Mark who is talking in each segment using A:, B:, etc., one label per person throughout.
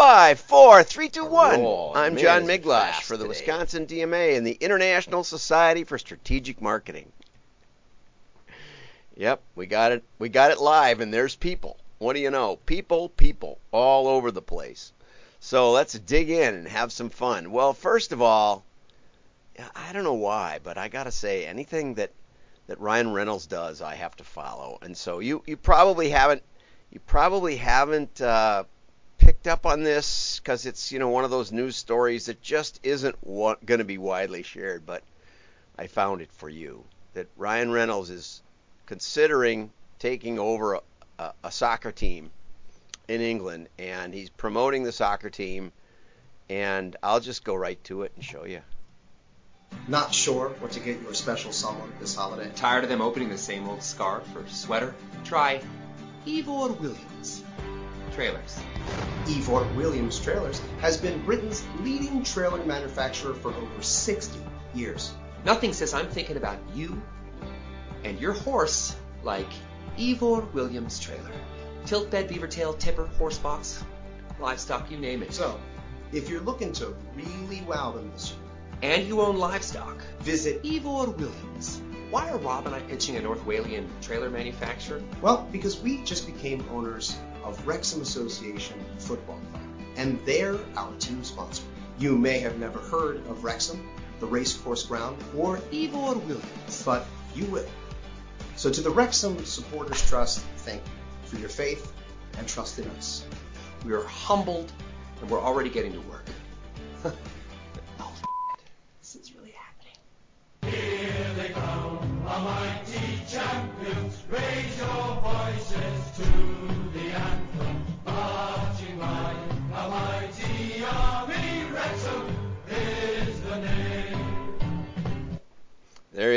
A: Five, four, three, two, one.
B: Roll.
A: I'm John
B: is it
A: Miglautsch
B: fast
A: for the
B: today.
A: Wisconsin DMA and the International Society for Strategic Marketing. Yep, we got it. We got it live, and there's people. What do you know? People, people, all over the place. So let's dig in and have some fun. Well, first of all, I don't know why, but I gotta say, anything that that Ryan Reynolds does, I have to follow. And so you you probably haven't you probably haven't uh, picked up on this because it's you know one of those news stories that just isn't wa- going to be widely shared. But I found it for you that Ryan Reynolds is considering taking over a, a, a soccer team in England, and he's promoting the soccer team. And I'll just go right to it and show you.
C: Not sure what to get your special someone this holiday?
D: Tired of them opening the same old scarf or sweater? Try Ivor Williams. Trailers.
C: Ivor Williams Trailers has been Britain's leading trailer manufacturer for over 60 years.
D: Nothing says I'm thinking about you and your horse like Ivor Williams Trailer. Tilt bed, beaver tail, tipper, horse box, livestock, you name it.
C: So, if you're looking to really wow them this year,
D: and you own livestock.
C: visit
D: Ivor Williams. Why are Rob and I pitching a North Walian trailer manufacturer?
C: Well, because we just became owners of Wrexham Association Football Club, and they're our team sponsor. You may have never heard of Wrexham, the racecourse ground, or
D: Ivor Williams.
C: but you will. So to the Wrexham Supporters Trust, thank you for your faith and trust in us.
D: We are humbled and we're already getting to work.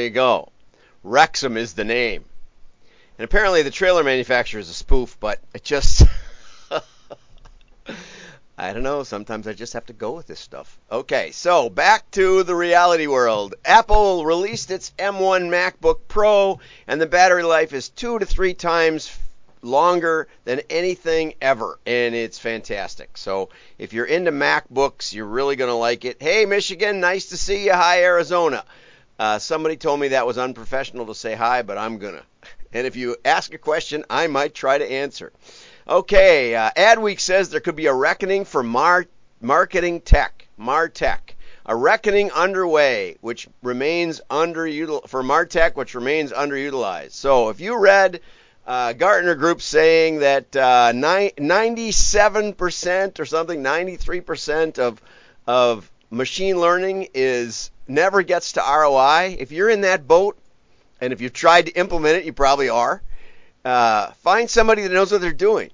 A: you go. Wrexham is the name. And apparently the trailer manufacturer is a spoof, but it just. I don't know. Sometimes I just have to go with this stuff. Okay, so back to the reality world. Apple released its M1 MacBook Pro, and the battery life is two to three times longer than anything ever, and it's fantastic. So if you're into MacBooks, you're really going to like it. Hey, Michigan, nice to see you. Hi, Arizona. Uh, somebody told me that was unprofessional to say hi, but I'm gonna. And if you ask a question, I might try to answer. Okay, uh, Adweek says there could be a reckoning for mar- marketing tech, Martech. A reckoning underway, which remains underutil for Martech, which remains underutilized. So if you read uh, Gartner Group saying that uh, ni- 97% or something, 93% of of machine learning is never gets to ROI. If you're in that boat, and if you've tried to implement it, you probably are. Uh, find somebody that knows what they're doing.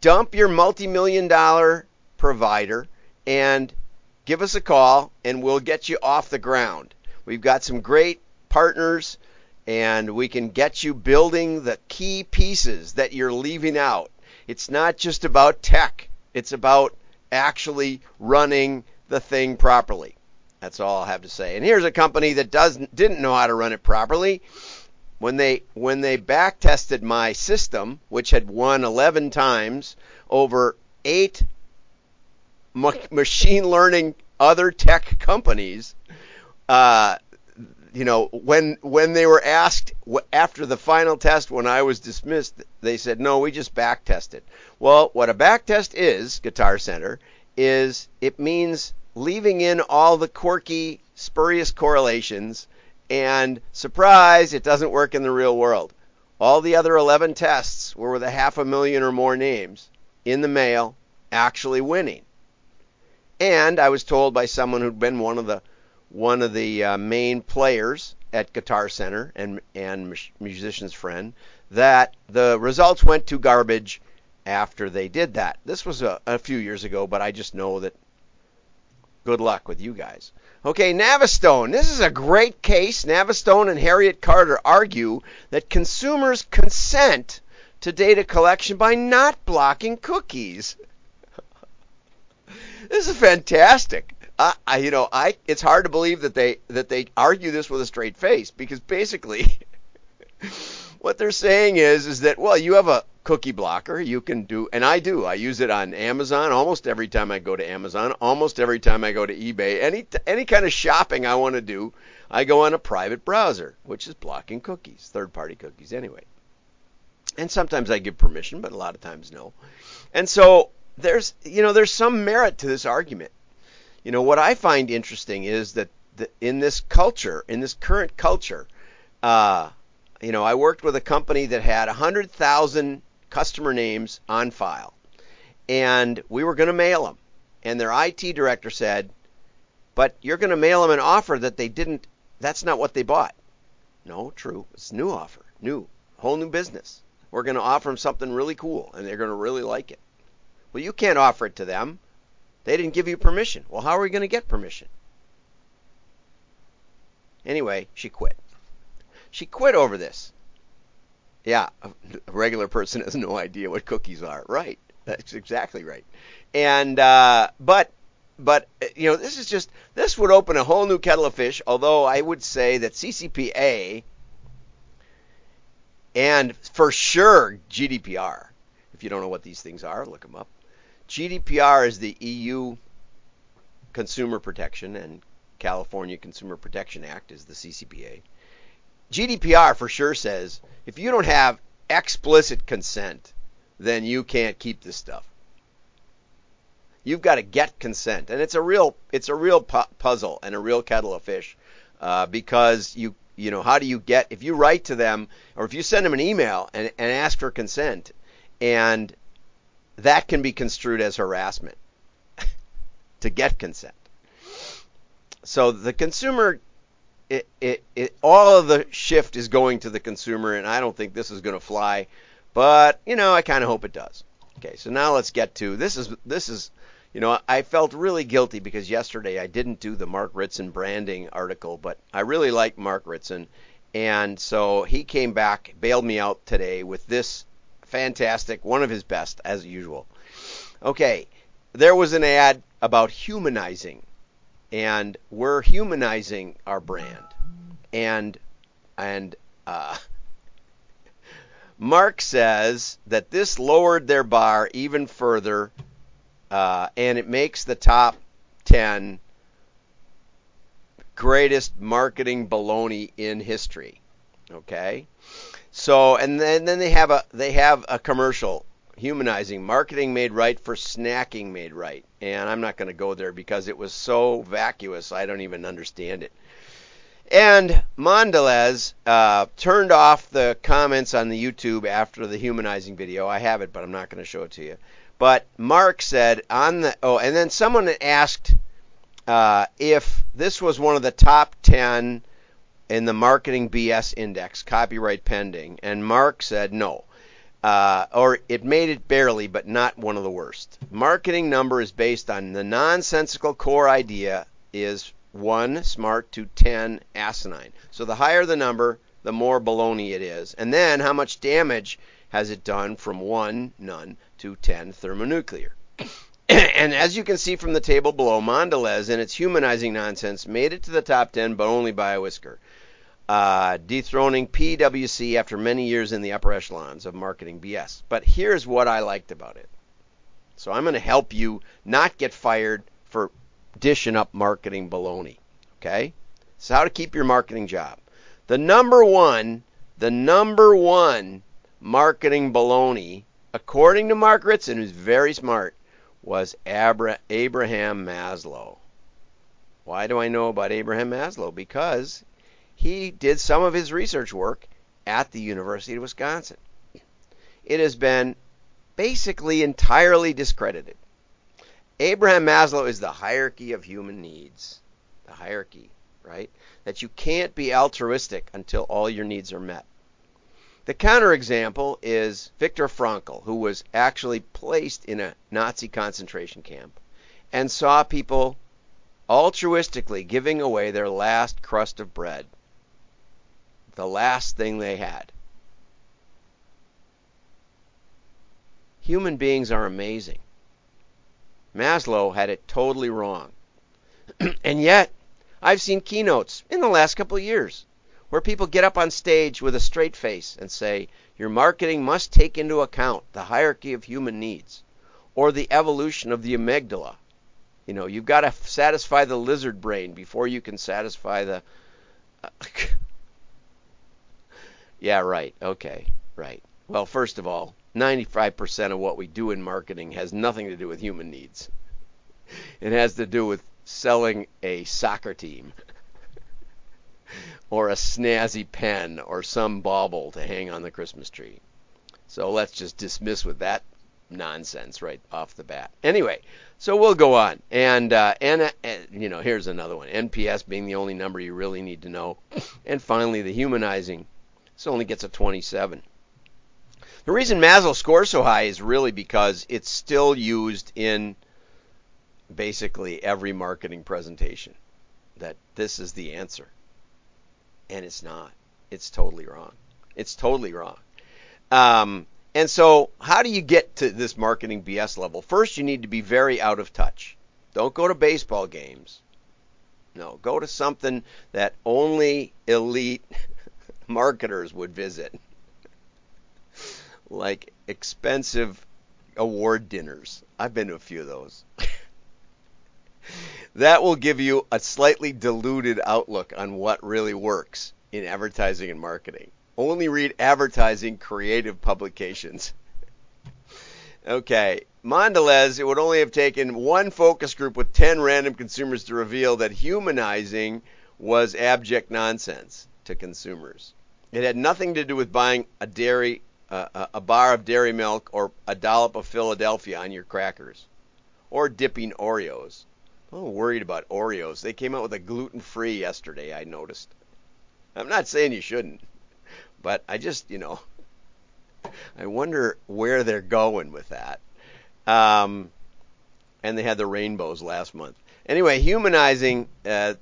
A: Dump your multi-million dollar provider and give us a call, and we'll get you off the ground. We've got some great partners, and we can get you building the key pieces that you're leaving out. It's not just about tech. It's about actually running the thing properly. That's all I'll have to say. And here's a company that doesn't didn't know how to run it properly. When they when they back tested my system, which had won 11 times over eight ma- machine learning other tech companies, uh, you know, when when they were asked after the final test when I was dismissed, they said, "No, we just back tested." Well, what a back test is, Guitar Center, is it means leaving in all the quirky, spurious correlations, and surprise, it doesn't work in the real world. All the other 11 tests were with a half a million or more names in the mail, actually winning. And I was told by someone who'd been one of the one of the uh, main players at Guitar Center and and musician's friend that the results went to garbage after they did that. This was a, a few years ago, but I just know that good luck with you guys. Okay, Navistone. This is a great case. Navistone and Harriet Carter argue that consumers consent to data collection by not blocking cookies. this is fantastic. I, I, you know, I it's hard to believe that they that they argue this with a straight face because basically what they're saying is is that well, you have a cookie blocker. You can do, and I do. I use it on Amazon almost every time I go to Amazon, almost every time I go to eBay. Any any kind of shopping I want to do, I go on a private browser, which is blocking cookies, third-party cookies anyway. And sometimes I give permission, but a lot of times no. And so there's you know there's some merit to this argument. You know what I find interesting is that the, in this culture, in this current culture, uh, you know, I worked with a company that had 100,000 customer names on file, and we were going to mail them. And their IT director said, "But you're going to mail them an offer that they didn't. That's not what they bought." No, true. It's a new offer, new, whole new business. We're going to offer them something really cool, and they're going to really like it. Well, you can't offer it to them. They didn't give you permission. Well, how are we going to get permission? Anyway, she quit. She quit over this. Yeah, a regular person has no idea what cookies are. Right. That's exactly right. And uh, but but you know this is just this would open a whole new kettle of fish. Although I would say that CCPA and for sure GDPR. If you don't know what these things are, look them up. GDPR is the EU Consumer Protection, and California Consumer Protection Act is the CCPA. GDPR for sure says if you don't have explicit consent, then you can't keep this stuff. You've got to get consent, and it's a real it's a real pu- puzzle and a real kettle of fish uh, because you you know how do you get if you write to them or if you send them an email and, and ask for consent and that can be construed as harassment to get consent. So the consumer it, it, it, all of the shift is going to the consumer, and I don't think this is going to fly, but you know, I kind of hope it does. Okay, so now let's get to this is this is you know, I felt really guilty because yesterday I didn't do the Mark Ritson branding article, but I really like Mark Ritson, and so he came back, bailed me out today with this fantastic, one of his best as usual. Okay, there was an ad about humanizing and we're humanizing our brand. And and uh, Mark says that this lowered their bar even further, uh, and it makes the top ten greatest marketing baloney in history. Okay, so and then then they have a they have a commercial humanizing. Marketing made right for snacking made right. And i'm not going to go there because it was so vacuous i don't even understand it. And mondelez uh, turned off the comments on the youtube after the humanizing video. I have it but i'm not going to show it to you. But mark said on the oh and then someone asked uh, if this was one of the top 10 in the marketing bs index copyright pending. And mark said no uh, or it made it barely, but not one of the worst. Marketing number is based on the nonsensical core idea is one smart to ten asinine. So the higher the number, the more baloney it is. And then how much damage has it done from one none to ten thermonuclear? and as you can see from the table below, Mondelez in its humanizing nonsense made it to the top 10, but only by a whisker uh, dethroning PwC after many years in the upper echelons of marketing BS. But here's what I liked about it. So I'm going to help you not get fired for dishing up marketing baloney. Okay? So how to keep your marketing job. The number one, the number one marketing baloney, according to Mark Ritson, who's very smart, was Abra- Abraham Maslow. Why do I know about Abraham Maslow? Because he did some of his research work at the University of Wisconsin. It has been basically entirely discredited. Abraham Maslow is the hierarchy of human needs. The hierarchy, right? That you can't be altruistic until all your needs are met. The counterexample is Viktor Frankl, who was actually placed in a Nazi concentration camp and saw people altruistically giving away their last crust of bread the last thing they had. Human beings are amazing. Maslow had it totally wrong. and yet, I've seen keynotes in the last couple of years where people get up on stage with a straight face and say, Your marketing must take into account the hierarchy of human needs or the evolution of the amygdala. You know, you've got to satisfy the lizard brain before you can satisfy the. Uh, Yeah, right. Okay, right. Well, first of all, 95% of what we do in marketing has nothing to do with human needs. It has to do with selling a soccer team or a snazzy pen or some bauble to hang on the Christmas tree. So let's just dismiss with that nonsense right off the bat. Anyway, so we'll go on. And uh, and uh, you know, here's another one. NPS being the only number you really need to know. And finally, the humanizing. This only gets a 27. The reason Maslow scores so high is really because it's still used in basically every marketing presentation. That this is the answer and it's not. It's totally wrong. It's totally wrong. Um, and so, how do you get to this marketing BS level? First, you need to be very out of touch. Don't go to baseball games. No, go to something that only elite marketers would visit, like expensive award dinners. I've been to a few of those. that will give you a slightly diluted outlook on what really works in advertising and marketing. Only read advertising creative publications. okay, Mondelez, it would only have taken one focus group with 10 random consumers to reveal that humanizing was abject nonsense to consumers. It had nothing to do with buying a dairy, uh, a bar of dairy milk or a dollop of Philadelphia on your crackers, or dipping Oreos. I'm worried about Oreos. They came out with a gluten free yesterday, I noticed. I'm not saying you shouldn't, but I just, you know, I wonder where they're going with that. Um, and they had the rainbows last month. Anyway, humanizing uh,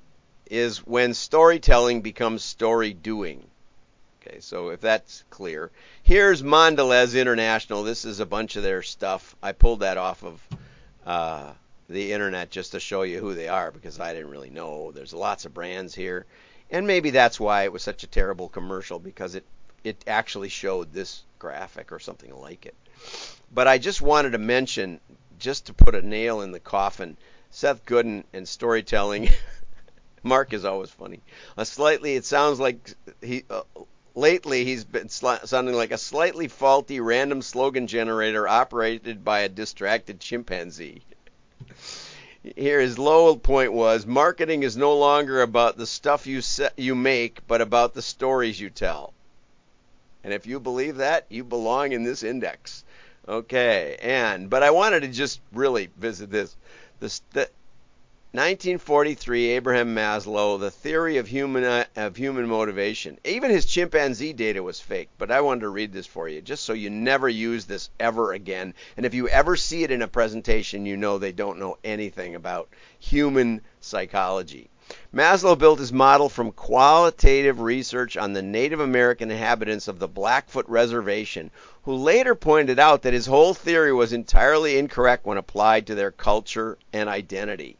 A: is when storytelling becomes story doing. Okay, so if that's clear, here's Mondelez International. This is a bunch of their stuff. I pulled that off of uh, the internet just to show you who they are because I didn't really know. There's lots of brands here, and maybe that's why it was such a terrible commercial because it it actually showed this graphic or something like it. But I just wanted to mention, just to put a nail in the coffin, Seth Godin and storytelling. Mark is always funny. A slightly, it sounds like he. Uh, lately, he's been sounding like a slightly faulty random slogan generator operated by a distracted chimpanzee. Here, his low point was marketing is no longer about the stuff you se- you make, but about the stories you tell. And if you believe that, you belong in this index. Okay, and but I wanted to just really visit this. This the, 1943, Abraham Maslow, The Theory of Human uh, of Human Motivation. Even his chimpanzee data was fake, but I wanted to read this for you just so you never use this ever again. And if you ever see it in a presentation, you know they don't know anything about human psychology. Maslow built his model from qualitative research on the Native American inhabitants of the Blackfoot Reservation, who later pointed out that his whole theory was entirely incorrect when applied to their culture and identity.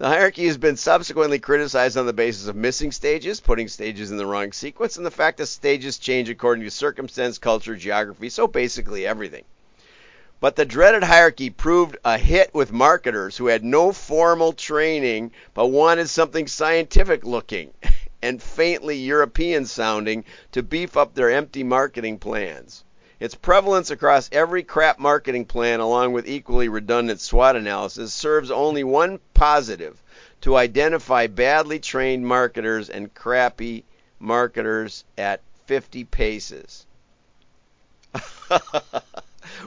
A: The hierarchy has been subsequently criticized on the basis of missing stages, putting stages in the wrong sequence, and the fact that stages change according to circumstance, culture, geography, so basically everything. But the dreaded hierarchy proved a hit with marketers who had no formal training but wanted something scientific looking and faintly European sounding to beef up their empty marketing plans. Its prevalence across every crap marketing plan, along with equally redundant SWOT analysis, serves only one positive to identify badly trained marketers and crappy marketers at 50 paces.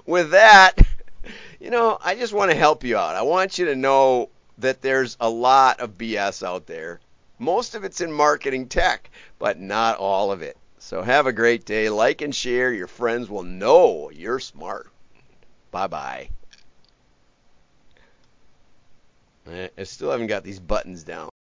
A: with that, you know, I just want to help you out. I want you to know that there's a lot of BS out there. Most of it's in marketing tech, but not all of it. So have a great day. Like and share. Your friends will know you're smart. Bye bye. I still haven't got these buttons down.